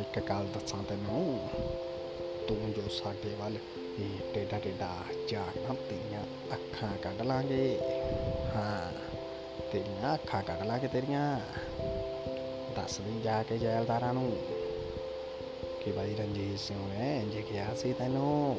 ਇੱਕ ਗੱਲ ਦੱਸਾਂ ਤੈਨੂੰ। ਤੂੰ ਜੋ ਸਾਡੇ ਵੱਲ ਇਹ ਟੇਡਾ ਟੇਡਾ ਝਾਕਣਾ ਤੇਰੀਆਂ ਅੱਖਾਂ ਕੱਢ ਲਾਂਗੇ। ਹਾਂ, ਤੇਰੀਆਂ ਅੱਖਾਂ ਕੱਢ ਲਾਂਗੇ ਤੇਰੀਆਂ। ਦੱਸ ਦੀ ਜਾ ਕੇ ਜੈਲਦਾਰਾਂ ਨੂੰ ਕਿ ਬਾਈ ਰਣਜੀਤ ਸਿੰਘ ਨੇ ਇੰਜ ਕਿਹਾ ਸੀ ਤੈਨੂੰ।